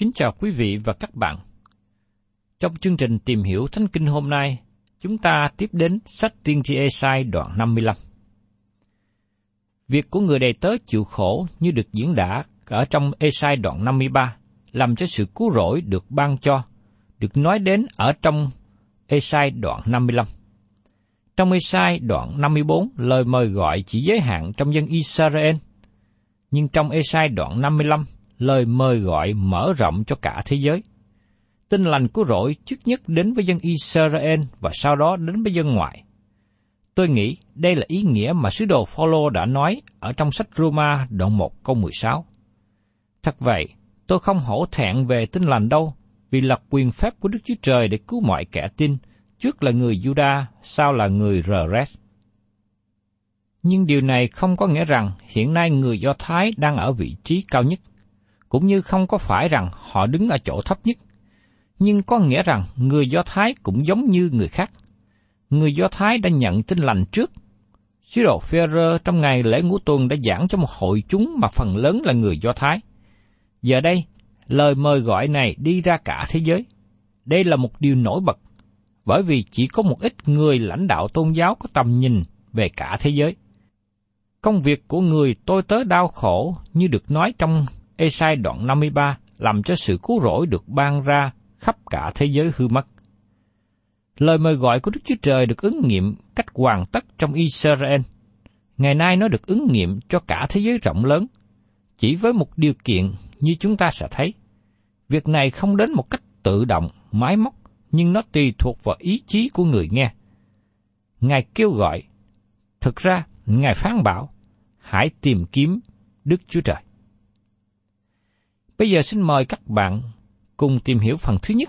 Kính chào quý vị và các bạn. Trong chương trình tìm hiểu Thánh Kinh hôm nay, chúng ta tiếp đến sách Tiên tri Esai đoạn 55. Việc của người đầy tớ chịu khổ như được diễn đã ở trong Esai đoạn 53 làm cho sự cứu rỗi được ban cho, được nói đến ở trong Esai đoạn 55. Trong Esai đoạn 54, lời mời gọi chỉ giới hạn trong dân Israel, nhưng trong Esai đoạn 55, lời mời gọi mở rộng cho cả thế giới. Tin lành của rỗi trước nhất đến với dân Israel và sau đó đến với dân ngoại. Tôi nghĩ đây là ý nghĩa mà sứ đồ Phaolô đã nói ở trong sách Roma đoạn 1 câu 16. Thật vậy, tôi không hổ thẹn về tin lành đâu, vì là quyền phép của Đức Chúa Trời để cứu mọi kẻ tin, trước là người Juda, sau là người Rres. Nhưng điều này không có nghĩa rằng hiện nay người Do Thái đang ở vị trí cao nhất, cũng như không có phải rằng họ đứng ở chỗ thấp nhất, nhưng có nghĩa rằng người Do Thái cũng giống như người khác. Người Do Thái đã nhận tin lành trước. Sứ đồ Phêrô trong ngày lễ ngũ tuần đã giảng cho một hội chúng mà phần lớn là người Do Thái. Giờ đây, lời mời gọi này đi ra cả thế giới. Đây là một điều nổi bật, bởi vì chỉ có một ít người lãnh đạo tôn giáo có tầm nhìn về cả thế giới. Công việc của người tôi tớ đau khổ như được nói trong Esai đoạn 53 làm cho sự cứu rỗi được ban ra khắp cả thế giới hư mất. Lời mời gọi của Đức Chúa Trời được ứng nghiệm cách hoàn tất trong Israel. Ngày nay nó được ứng nghiệm cho cả thế giới rộng lớn, chỉ với một điều kiện như chúng ta sẽ thấy. Việc này không đến một cách tự động, máy móc, nhưng nó tùy thuộc vào ý chí của người nghe. Ngài kêu gọi, thực ra Ngài phán bảo, hãy tìm kiếm Đức Chúa Trời. Bây giờ xin mời các bạn cùng tìm hiểu phần thứ nhất,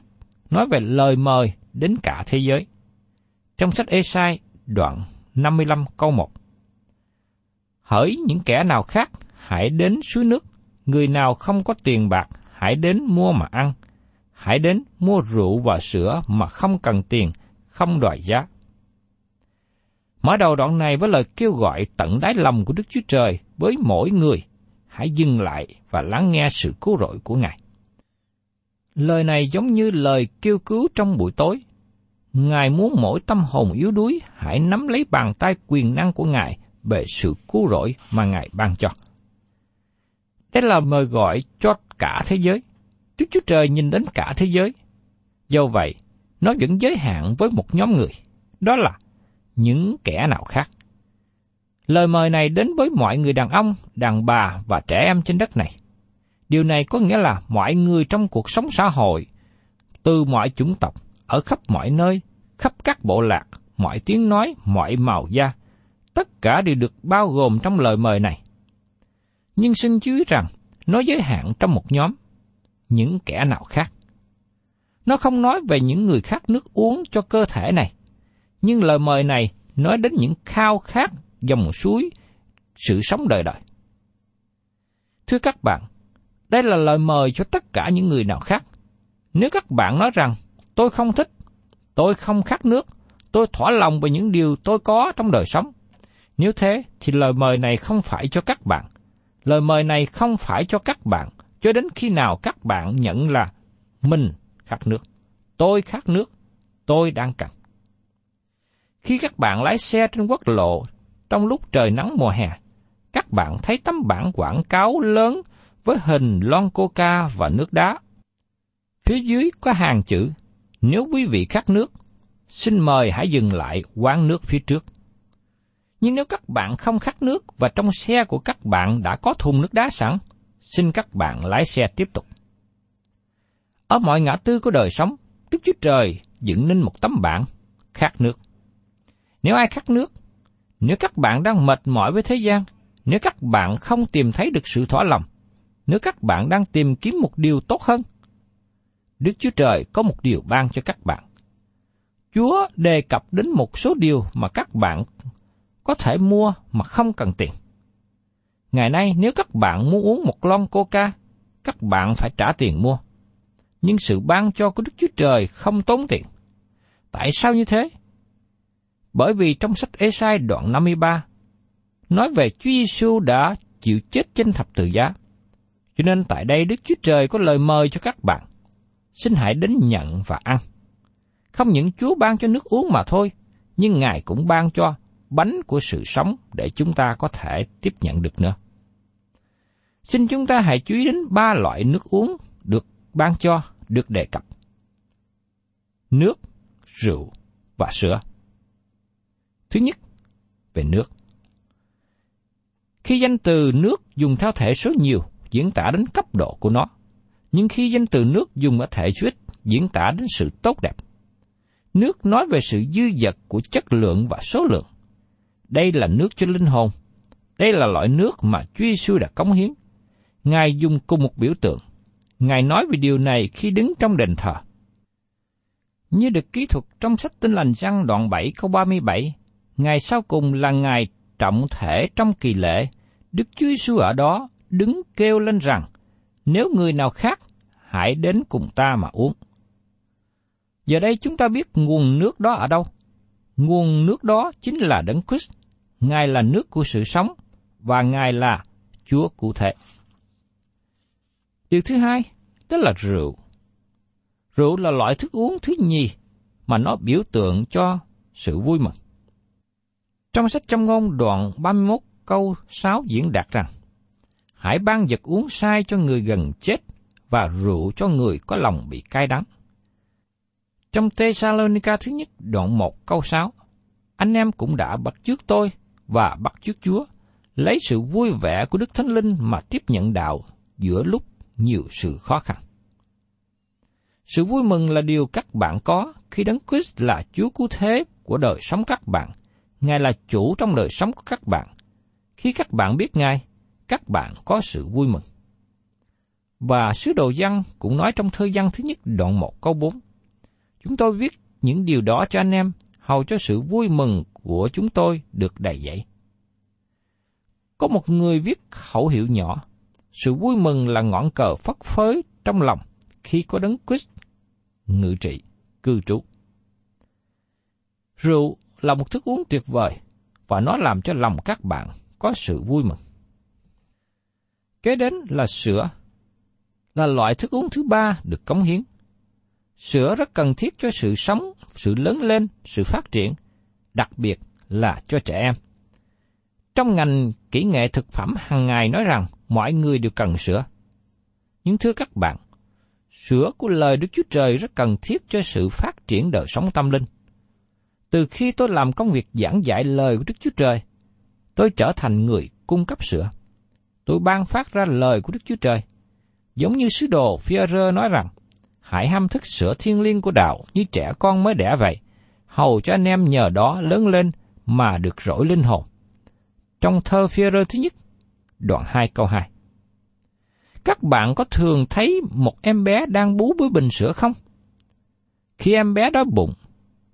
nói về lời mời đến cả thế giới. Trong sách Esai đoạn 55 câu 1. Hỡi những kẻ nào khác, hãy đến suối nước, người nào không có tiền bạc, hãy đến mua mà ăn, hãy đến mua rượu và sữa mà không cần tiền, không đòi giá. Mở đầu đoạn này với lời kêu gọi tận đáy lòng của Đức Chúa Trời với mỗi người, hãy dừng lại và lắng nghe sự cứu rỗi của Ngài. Lời này giống như lời kêu cứu trong buổi tối. Ngài muốn mỗi tâm hồn yếu đuối hãy nắm lấy bàn tay quyền năng của Ngài về sự cứu rỗi mà Ngài ban cho. Đây là mời gọi cho cả thế giới. Đức Chúa Trời nhìn đến cả thế giới. Do vậy, nó vẫn giới hạn với một nhóm người, đó là những kẻ nào khác. Lời mời này đến với mọi người đàn ông, đàn bà và trẻ em trên đất này. Điều này có nghĩa là mọi người trong cuộc sống xã hội, từ mọi chủng tộc, ở khắp mọi nơi, khắp các bộ lạc, mọi tiếng nói, mọi màu da, tất cả đều được bao gồm trong lời mời này. Nhưng xin chú ý rằng, nó giới hạn trong một nhóm, những kẻ nào khác. Nó không nói về những người khác nước uống cho cơ thể này, nhưng lời mời này nói đến những khao khát dòng suối sự sống đời đời. Thưa các bạn, đây là lời mời cho tất cả những người nào khác. Nếu các bạn nói rằng, tôi không thích, tôi không khát nước, tôi thỏa lòng về những điều tôi có trong đời sống. Nếu thế, thì lời mời này không phải cho các bạn. Lời mời này không phải cho các bạn, cho đến khi nào các bạn nhận là mình khát nước. Tôi khát nước, tôi đang cần. Khi các bạn lái xe trên quốc lộ trong lúc trời nắng mùa hè, các bạn thấy tấm bảng quảng cáo lớn với hình lon coca và nước đá. Phía dưới có hàng chữ, nếu quý vị khát nước, xin mời hãy dừng lại quán nước phía trước. Nhưng nếu các bạn không khát nước và trong xe của các bạn đã có thùng nước đá sẵn, xin các bạn lái xe tiếp tục. Ở mọi ngã tư của đời sống, Đức Chúa Trời dựng nên một tấm bảng khát nước. Nếu ai khát nước, nếu các bạn đang mệt mỏi với thế gian, nếu các bạn không tìm thấy được sự thỏa lòng, nếu các bạn đang tìm kiếm một điều tốt hơn, Đức Chúa Trời có một điều ban cho các bạn. Chúa đề cập đến một số điều mà các bạn có thể mua mà không cần tiền. Ngày nay nếu các bạn muốn uống một lon coca, các bạn phải trả tiền mua. Nhưng sự ban cho của Đức Chúa Trời không tốn tiền. Tại sao như thế? Bởi vì trong sách Esai đoạn 53, nói về Chúa Giêsu đã chịu chết trên thập tự giá. Cho nên tại đây Đức Chúa Trời có lời mời cho các bạn. Xin hãy đến nhận và ăn. Không những Chúa ban cho nước uống mà thôi, nhưng Ngài cũng ban cho bánh của sự sống để chúng ta có thể tiếp nhận được nữa. Xin chúng ta hãy chú ý đến ba loại nước uống được ban cho, được đề cập. Nước, rượu và sữa. Thứ nhất, về nước. Khi danh từ nước dùng theo thể số nhiều, diễn tả đến cấp độ của nó. Nhưng khi danh từ nước dùng ở thể số ít, diễn tả đến sự tốt đẹp. Nước nói về sự dư dật của chất lượng và số lượng. Đây là nước cho linh hồn. Đây là loại nước mà Chúa Giêsu đã cống hiến. Ngài dùng cùng một biểu tượng. Ngài nói về điều này khi đứng trong đền thờ. Như được kỹ thuật trong sách Tinh lành răng đoạn 7 câu 37, ngày sau cùng là ngày trọng thể trong kỳ lễ, Đức Chúa Giêsu ở đó đứng kêu lên rằng, nếu người nào khác, hãy đến cùng ta mà uống. Giờ đây chúng ta biết nguồn nước đó ở đâu. Nguồn nước đó chính là Đấng Christ. Ngài là nước của sự sống và Ngài là Chúa cụ thể. Điều thứ hai, đó là rượu. Rượu là loại thức uống thứ nhì mà nó biểu tượng cho sự vui mừng. Trong sách trong ngôn đoạn 31 câu 6 diễn đạt rằng, Hãy ban vật uống sai cho người gần chết và rượu cho người có lòng bị cay đắng. Trong Thessalonica thứ nhất đoạn 1 câu 6, anh em cũng đã bắt trước tôi và bắt trước Chúa, lấy sự vui vẻ của Đức Thánh Linh mà tiếp nhận đạo giữa lúc nhiều sự khó khăn. Sự vui mừng là điều các bạn có khi Đấng Christ là Chúa cứu thế của đời sống các bạn. Ngài là chủ trong đời sống của các bạn. Khi các bạn biết Ngài, các bạn có sự vui mừng. Và sứ đồ văn cũng nói trong thơ văn thứ nhất đoạn 1 câu 4. Chúng tôi viết những điều đó cho anh em, hầu cho sự vui mừng của chúng tôi được đầy dẫy. Có một người viết khẩu hiệu nhỏ, sự vui mừng là ngọn cờ phất phới trong lòng khi có đấng Christ ngự trị, cư trú. Rượu là một thức uống tuyệt vời và nó làm cho lòng các bạn có sự vui mừng. Kế đến là sữa, là loại thức uống thứ ba được cống hiến. Sữa rất cần thiết cho sự sống, sự lớn lên, sự phát triển, đặc biệt là cho trẻ em. Trong ngành kỹ nghệ thực phẩm hàng ngày nói rằng mọi người đều cần sữa. Nhưng thưa các bạn, Sữa của lời Đức Chúa Trời rất cần thiết cho sự phát triển đời sống tâm linh. Từ khi tôi làm công việc giảng dạy lời của Đức Chúa Trời, tôi trở thành người cung cấp sữa. Tôi ban phát ra lời của Đức Chúa Trời. Giống như sứ đồ Führer nói rằng, hãy ham thức sữa thiên liêng của đạo như trẻ con mới đẻ vậy, hầu cho anh em nhờ đó lớn lên mà được rỗi linh hồn. Trong thơ Führer thứ nhất, đoạn 2 câu 2. Các bạn có thường thấy một em bé đang bú với bình sữa không? Khi em bé đói bụng,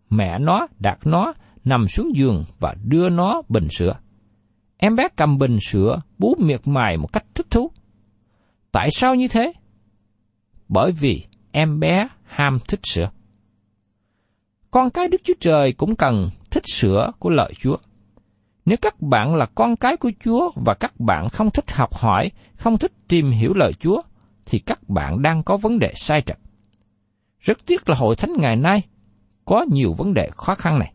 mẹ nó đặt nó nằm xuống giường và đưa nó bình sữa. Em bé cầm bình sữa bú miệt mài một cách thích thú. Tại sao như thế? Bởi vì em bé ham thích sữa. Con cái Đức Chúa Trời cũng cần thích sữa của lời Chúa. Nếu các bạn là con cái của Chúa và các bạn không thích học hỏi, không thích tìm hiểu lời Chúa, thì các bạn đang có vấn đề sai trật. Rất tiếc là hội thánh ngày nay có nhiều vấn đề khó khăn này.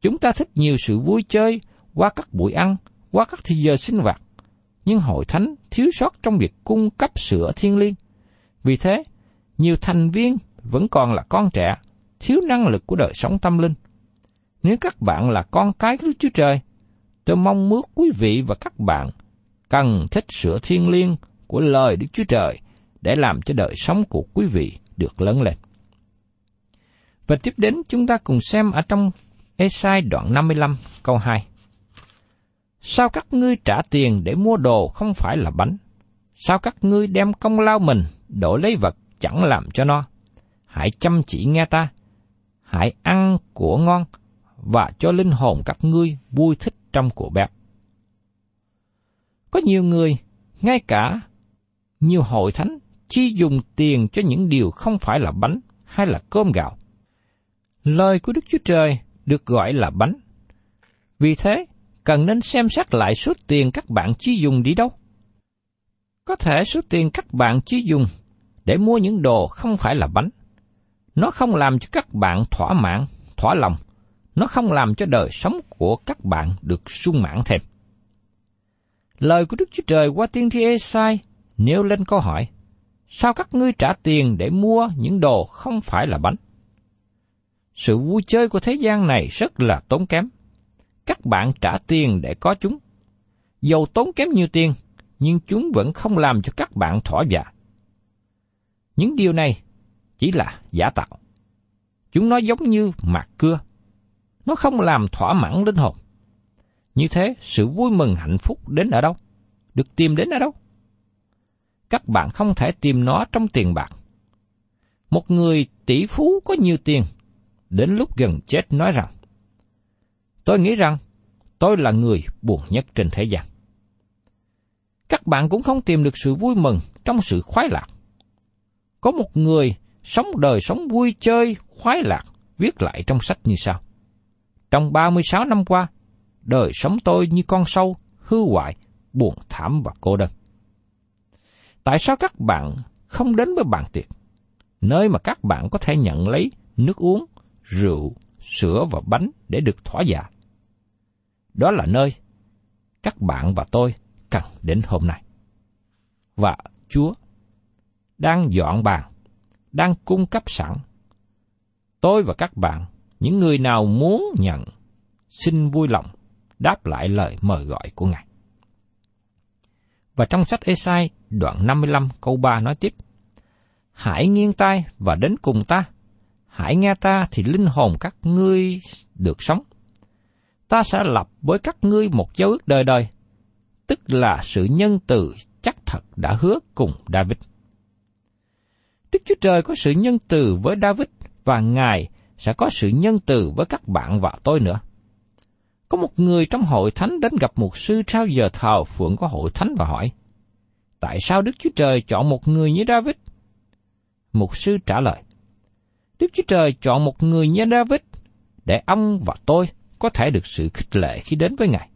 Chúng ta thích nhiều sự vui chơi qua các buổi ăn, qua các thời giờ sinh hoạt, nhưng hội thánh thiếu sót trong việc cung cấp sữa thiên liêng. Vì thế, nhiều thành viên vẫn còn là con trẻ, thiếu năng lực của đời sống tâm linh. Nếu các bạn là con cái của Chúa Trời, tôi mong muốn quý vị và các bạn cần thích sữa thiên liêng của lời Đức Chúa Trời để làm cho đời sống của quý vị được lớn lên. Và tiếp đến chúng ta cùng xem ở trong Esai đoạn 55 câu 2. Sao các ngươi trả tiền để mua đồ không phải là bánh? Sao các ngươi đem công lao mình đổi lấy vật chẳng làm cho no? Hãy chăm chỉ nghe ta. Hãy ăn của ngon và cho linh hồn các ngươi vui thích trong của bếp. Có nhiều người, ngay cả nhiều hội thánh, chi dùng tiền cho những điều không phải là bánh hay là cơm gạo. Lời của Đức Chúa Trời được gọi là bánh. Vì thế, cần nên xem xét lại số tiền các bạn chi dùng đi đâu. Có thể số tiền các bạn chi dùng để mua những đồ không phải là bánh. Nó không làm cho các bạn thỏa mãn, thỏa lòng. Nó không làm cho đời sống của các bạn được sung mãn thêm. Lời của Đức Chúa Trời qua tiên thi Esai nêu lên câu hỏi, sao các ngươi trả tiền để mua những đồ không phải là bánh? Sự vui chơi của thế gian này rất là tốn kém. Các bạn trả tiền để có chúng. Dầu tốn kém nhiều tiền, nhưng chúng vẫn không làm cho các bạn thỏa dạ. Những điều này chỉ là giả tạo. Chúng nó giống như mạc cưa. Nó không làm thỏa mãn linh hồn. Như thế, sự vui mừng hạnh phúc đến ở đâu? Được tìm đến ở đâu? Các bạn không thể tìm nó trong tiền bạc. Một người tỷ phú có nhiều tiền, đến lúc gần chết nói rằng, Tôi nghĩ rằng tôi là người buồn nhất trên thế gian. Các bạn cũng không tìm được sự vui mừng trong sự khoái lạc. Có một người sống đời sống vui chơi, khoái lạc, viết lại trong sách như sau. Trong 36 năm qua, đời sống tôi như con sâu, hư hoại, buồn thảm và cô đơn. Tại sao các bạn không đến với bàn tiệc, nơi mà các bạn có thể nhận lấy nước uống, rượu, sữa và bánh để được thỏa dạ? Đó là nơi các bạn và tôi cần đến hôm nay. Và Chúa đang dọn bàn, đang cung cấp sẵn. Tôi và các bạn, những người nào muốn nhận, xin vui lòng đáp lại lời mời gọi của Ngài. Và trong sách Esai đoạn 55 câu 3 nói tiếp, Hãy nghiêng tai và đến cùng ta, hãy nghe ta thì linh hồn các ngươi được sống. Ta sẽ lập với các ngươi một giao ước đời đời, tức là sự nhân từ chắc thật đã hứa cùng David. Đức Chúa Trời có sự nhân từ với David và Ngài sẽ có sự nhân từ với các bạn và tôi nữa. Có một người trong hội thánh đến gặp một sư trao giờ thờ phượng của hội thánh và hỏi, Tại sao Đức Chúa Trời chọn một người như David? Một sư trả lời, Đức Chúa Trời chọn một người như David để ông và tôi có thể được sự khích lệ khi đến với Ngài.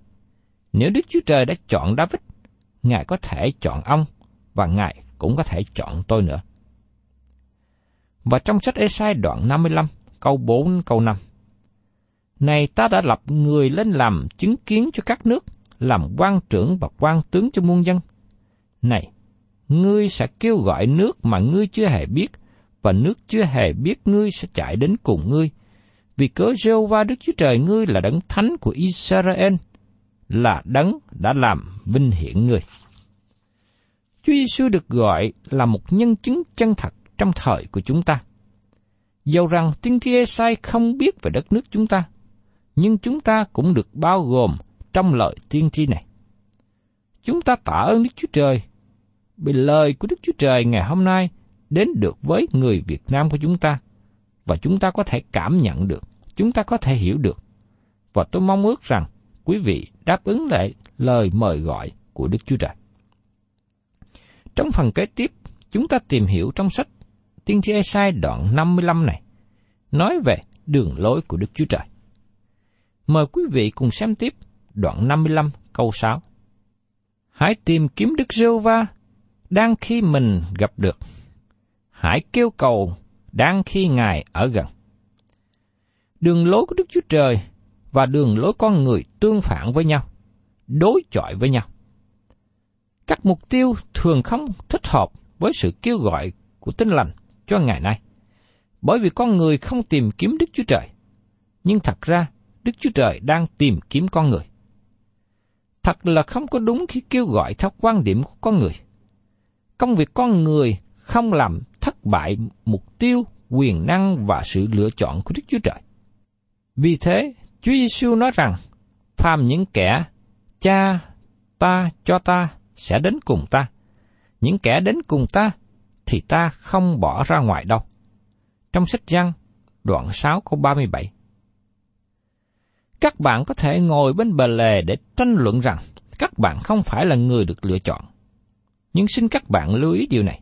Nếu Đức Chúa Trời đã chọn David, Ngài có thể chọn ông và Ngài cũng có thể chọn tôi nữa. Và trong sách Esai đoạn 55, câu 4 câu 5. Này ta đã lập người lên làm chứng kiến cho các nước, làm quan trưởng và quan tướng cho muôn dân. Này, ngươi sẽ kêu gọi nước mà ngươi chưa hề biết, và nước chưa hề biết ngươi sẽ chạy đến cùng ngươi. Vì cớ rêu va Đức Chúa Trời ngươi là đấng thánh của Israel, là đấng đã làm vinh hiển ngươi. Chúa Giêsu được gọi là một nhân chứng chân thật trong thời của chúng ta. Dầu rằng tiên tri Esai không biết về đất nước chúng ta, nhưng chúng ta cũng được bao gồm trong lời tiên tri này. Chúng ta tạ ơn Đức Chúa Trời vì lời của Đức Chúa Trời ngày hôm nay đến được với người Việt Nam của chúng ta và chúng ta có thể cảm nhận được, chúng ta có thể hiểu được. Và tôi mong ước rằng quý vị đáp ứng lại lời mời gọi của Đức Chúa Trời. Trong phần kế tiếp, chúng ta tìm hiểu trong sách Tiên tri Esai đoạn 55 này, nói về đường lối của Đức Chúa Trời. Mời quý vị cùng xem tiếp đoạn 55 câu 6. Hãy tìm kiếm Đức Giêsu Va đang khi mình gặp được. Hãy kêu cầu đang khi Ngài ở gần. Đường lối của Đức Chúa Trời và đường lối con người tương phản với nhau, đối chọi với nhau. Các mục tiêu thường không thích hợp với sự kêu gọi của tinh lành cho ngày nay, bởi vì con người không tìm kiếm Đức Chúa Trời, nhưng thật ra Đức Chúa Trời đang tìm kiếm con người. Thật là không có đúng khi kêu gọi theo quan điểm của con người. Công việc con người không làm thất bại mục tiêu, quyền năng và sự lựa chọn của Đức Chúa Trời. Vì thế, Chúa Giêsu nói rằng, phàm những kẻ cha ta cho ta sẽ đến cùng ta. Những kẻ đến cùng ta thì ta không bỏ ra ngoài đâu. Trong sách Giăng, đoạn 6 câu 37. Các bạn có thể ngồi bên bờ lề để tranh luận rằng các bạn không phải là người được lựa chọn. Nhưng xin các bạn lưu ý điều này.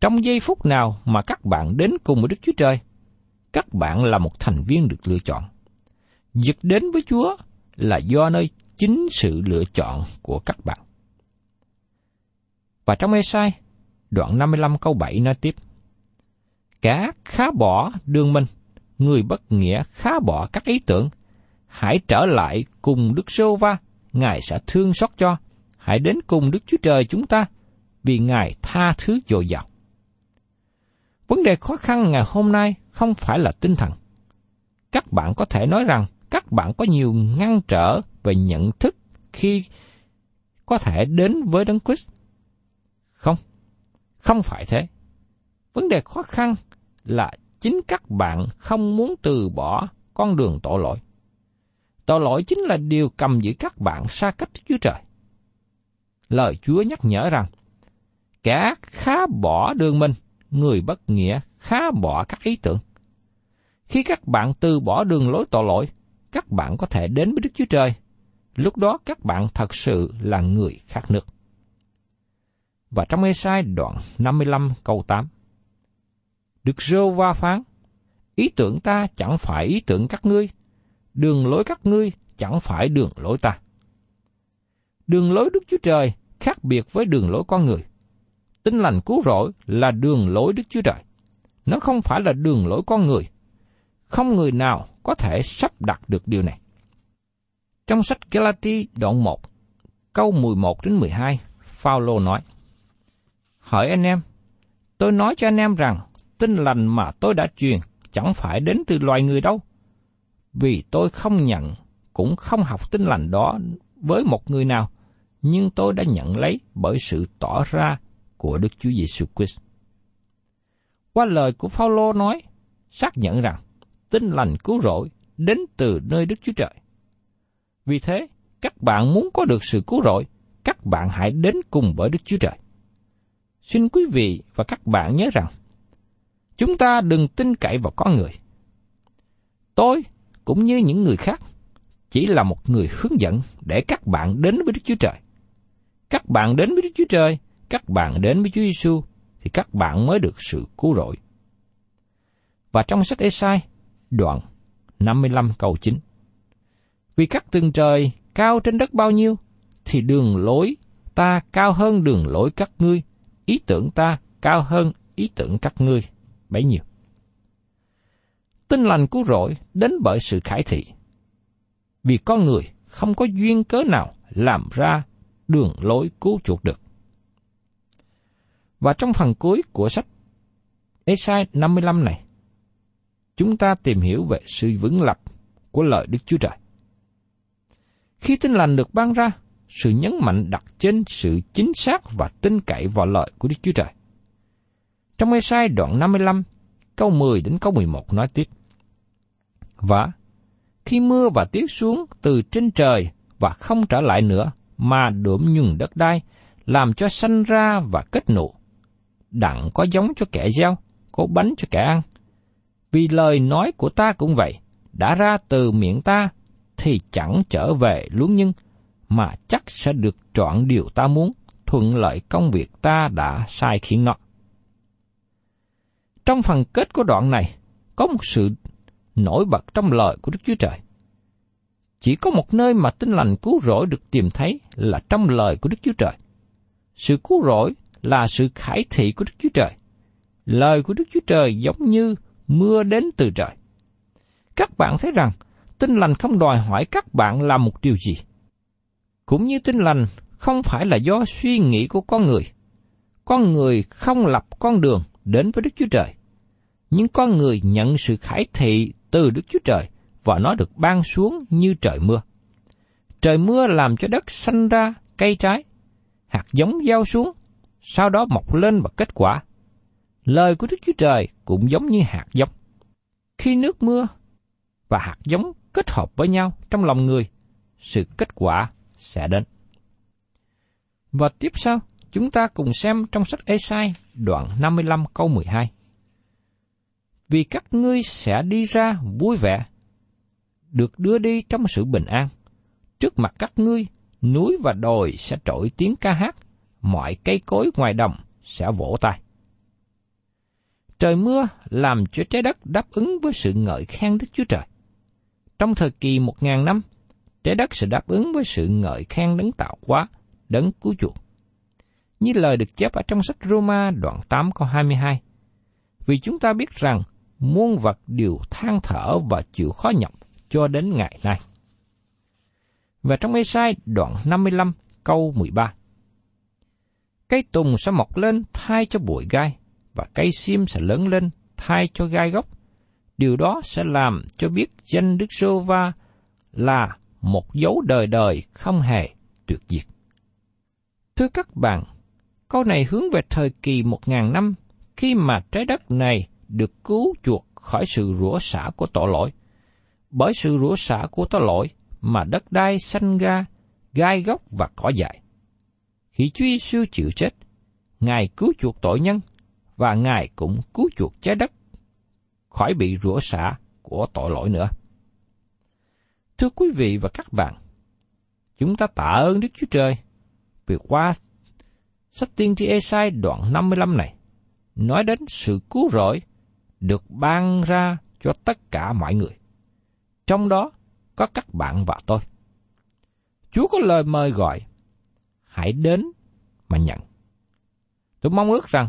Trong giây phút nào mà các bạn đến cùng với Đức Chúa Trời, các bạn là một thành viên được lựa chọn. Việc đến với Chúa là do nơi chính sự lựa chọn của các bạn. Và trong Esai, đoạn 55 câu 7 nói tiếp. cá khá bỏ đường mình, người bất nghĩa khá bỏ các ý tưởng, hãy trở lại cùng Đức Sô Va, Ngài sẽ thương xót cho, hãy đến cùng Đức Chúa Trời chúng ta, vì Ngài tha thứ dồi dào. Vấn đề khó khăn ngày hôm nay không phải là tinh thần. Các bạn có thể nói rằng các bạn có nhiều ngăn trở về nhận thức khi có thể đến với Đấng Christ. Không, không phải thế. Vấn đề khó khăn là chính các bạn không muốn từ bỏ con đường tội lỗi. Tội lỗi chính là điều cầm giữ các bạn xa cách Chúa Trời. Lời Chúa nhắc nhở rằng, kẻ khá bỏ đường mình, người bất nghĩa khá bỏ các ý tưởng. Khi các bạn từ bỏ đường lối tội lỗi, các bạn có thể đến với Đức Chúa Trời. Lúc đó các bạn thật sự là người khác nước. Và trong Ê-sai đoạn 55 câu 8. Đức rô va phán, ý tưởng ta chẳng phải ý tưởng các ngươi, đường lối các ngươi chẳng phải đường lối ta. Đường lối Đức Chúa Trời khác biệt với đường lối con người. Tinh lành cứu rỗi là đường lối Đức Chúa Trời. Nó không phải là đường lối con người. Không người nào có thể sắp đặt được điều này. Trong sách Galati đoạn 1, câu 11 đến 12, Phaolô nói: Hỏi anh em, tôi nói cho anh em rằng tin lành mà tôi đã truyền chẳng phải đến từ loài người đâu, vì tôi không nhận cũng không học tin lành đó với một người nào, nhưng tôi đã nhận lấy bởi sự tỏ ra của Đức Chúa Giêsu Christ. Qua lời của Phaolô nói, xác nhận rằng tin lành cứu rỗi đến từ nơi Đức Chúa Trời. Vì thế, các bạn muốn có được sự cứu rỗi, các bạn hãy đến cùng với Đức Chúa Trời. Xin quý vị và các bạn nhớ rằng, chúng ta đừng tin cậy vào con người. Tôi cũng như những người khác, chỉ là một người hướng dẫn để các bạn đến với Đức Chúa Trời. Các bạn đến với Đức Chúa Trời, các bạn đến với Chúa Giêsu thì các bạn mới được sự cứu rỗi. Và trong sách Esai, đoạn 55 câu 9. Vì các tầng trời cao trên đất bao nhiêu, thì đường lối ta cao hơn đường lối các ngươi, ý tưởng ta cao hơn ý tưởng các ngươi, bấy nhiêu. Tinh lành cứu rỗi đến bởi sự khải thị. Vì con người không có duyên cớ nào làm ra đường lối cứu chuộc được. Và trong phần cuối của sách Esai 55 này, chúng ta tìm hiểu về sự vững lập của lời Đức Chúa Trời. Khi tin lành được ban ra, sự nhấn mạnh đặt trên sự chính xác và tin cậy vào lời của Đức Chúa Trời. Trong Esai đoạn 55, câu 10 đến câu 11 nói tiếp. Và khi mưa và tiết xuống từ trên trời và không trở lại nữa, mà đượm nhùng đất đai, làm cho sanh ra và kết nụ. Đặng có giống cho kẻ gieo, có bánh cho kẻ ăn. Vì lời nói của ta cũng vậy, đã ra từ miệng ta, thì chẳng trở về luống nhưng mà chắc sẽ được trọn điều ta muốn, thuận lợi công việc ta đã sai khiến nó. Trong phần kết của đoạn này, có một sự nổi bật trong lời của Đức Chúa Trời. Chỉ có một nơi mà tinh lành cứu rỗi được tìm thấy là trong lời của Đức Chúa Trời. Sự cứu rỗi là sự khải thị của Đức Chúa Trời. Lời của Đức Chúa Trời giống như mưa đến từ trời. Các bạn thấy rằng tinh lành không đòi hỏi các bạn làm một điều gì. Cũng như tinh lành không phải là do suy nghĩ của con người. Con người không lập con đường đến với Đức Chúa Trời. Nhưng con người nhận sự khải thị từ Đức Chúa Trời và nó được ban xuống như trời mưa. Trời mưa làm cho đất sanh ra cây trái, hạt giống gieo xuống, sau đó mọc lên và kết quả. Lời của Đức Chúa Trời cũng giống như hạt giống. Khi nước mưa và hạt giống kết hợp với nhau trong lòng người, sự kết quả sẽ đến. Và tiếp sau, chúng ta cùng xem trong sách Esai đoạn 55 câu 12. Vì các ngươi sẽ đi ra vui vẻ, được đưa đi trong sự bình an. Trước mặt các ngươi, núi và đồi sẽ trỗi tiếng ca hát, mọi cây cối ngoài đồng sẽ vỗ tay. Trời mưa làm cho trái đất đáp ứng với sự ngợi khen Đức Chúa Trời. Trong thời kỳ một ngàn năm, trái đất sẽ đáp ứng với sự ngợi khen đấng tạo hóa, đấng cứu chuộc. Như lời được chép ở trong sách Roma đoạn 8 câu 22. Vì chúng ta biết rằng muôn vật đều than thở và chịu khó nhọc cho đến ngày nay. Và trong Ê-sai đoạn 55 câu 13 Cây tùng sẽ mọc lên thay cho bụi gai, và cây sim sẽ lớn lên thay cho gai gốc. Điều đó sẽ làm cho biết danh Đức Sô Va là một dấu đời đời không hề tuyệt diệt. Thưa các bạn, câu này hướng về thời kỳ một ngàn năm khi mà trái đất này được cứu chuộc khỏi sự rủa xả của tội lỗi bởi sự rủa xả của tội lỗi mà đất đai xanh ra, gai gốc và cỏ dại. Khi Chúa Giêsu chịu chết, Ngài cứu chuộc tội nhân và Ngài cũng cứu chuộc trái đất khỏi bị rủa xả của tội lỗi nữa. Thưa quý vị và các bạn, chúng ta tạ ơn Đức Chúa Trời vì qua sách tiên tri Esai đoạn 55 này nói đến sự cứu rỗi được ban ra cho tất cả mọi người trong đó có các bạn và tôi. Chúa có lời mời gọi, hãy đến mà nhận. Tôi mong ước rằng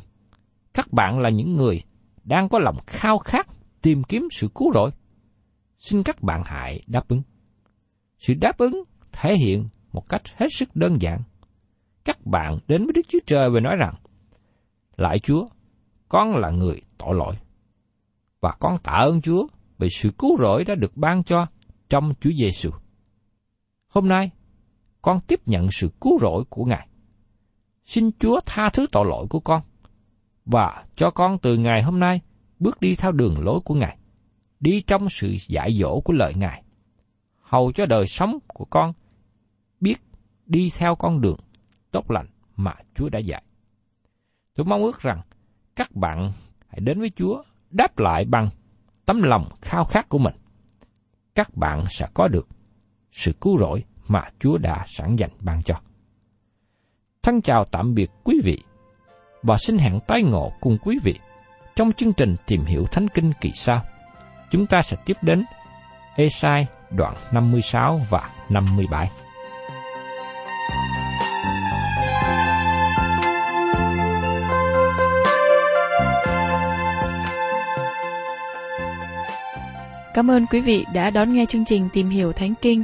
các bạn là những người đang có lòng khao khát tìm kiếm sự cứu rỗi. Xin các bạn hãy đáp ứng. Sự đáp ứng thể hiện một cách hết sức đơn giản. Các bạn đến với Đức Chúa Trời và nói rằng, Lại Chúa, con là người tội lỗi. Và con tạ ơn Chúa về sự cứu rỗi đã được ban cho trong Chúa Giêsu. Hôm nay, con tiếp nhận sự cứu rỗi của Ngài. Xin Chúa tha thứ tội lỗi của con và cho con từ ngày hôm nay bước đi theo đường lối của Ngài, đi trong sự dạy dỗ của lời Ngài, hầu cho đời sống của con biết đi theo con đường tốt lành mà Chúa đã dạy. Tôi mong ước rằng các bạn hãy đến với Chúa đáp lại bằng tấm lòng khao khát của mình, các bạn sẽ có được sự cứu rỗi mà Chúa đã sẵn dành ban cho. Thân chào tạm biệt quý vị và xin hẹn tái ngộ cùng quý vị trong chương trình tìm hiểu Thánh Kinh kỳ sau. Chúng ta sẽ tiếp đến Esai đoạn 56 và 57. Cảm ơn quý vị đã đón nghe chương trình Tìm hiểu Thánh Kinh.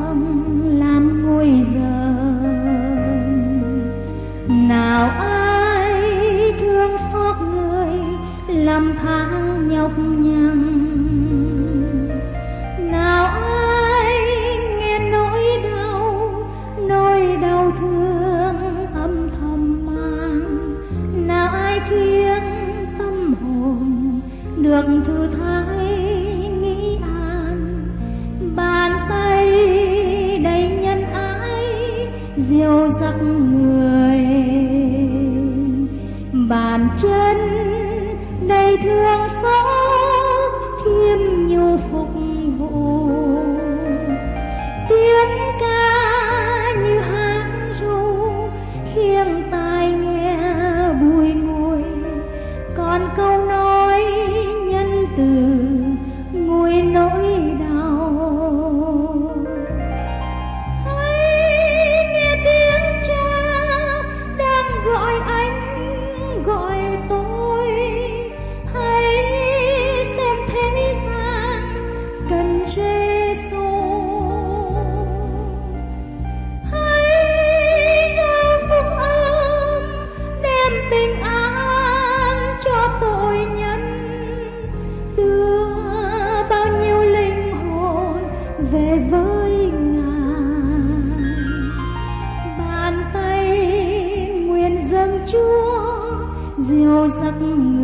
nào ai thương xót người, làm tháng nhọc nhằn. Nào ai nghe nỗi đau nỗi đau thương âm thầm mang. Nào ai khiến tâm hồn, được thư thái nghĩ an. Bàn tay đầy nhân ái diêu dắt người bàn chân đầy thương xót khiêm nhu phục giấc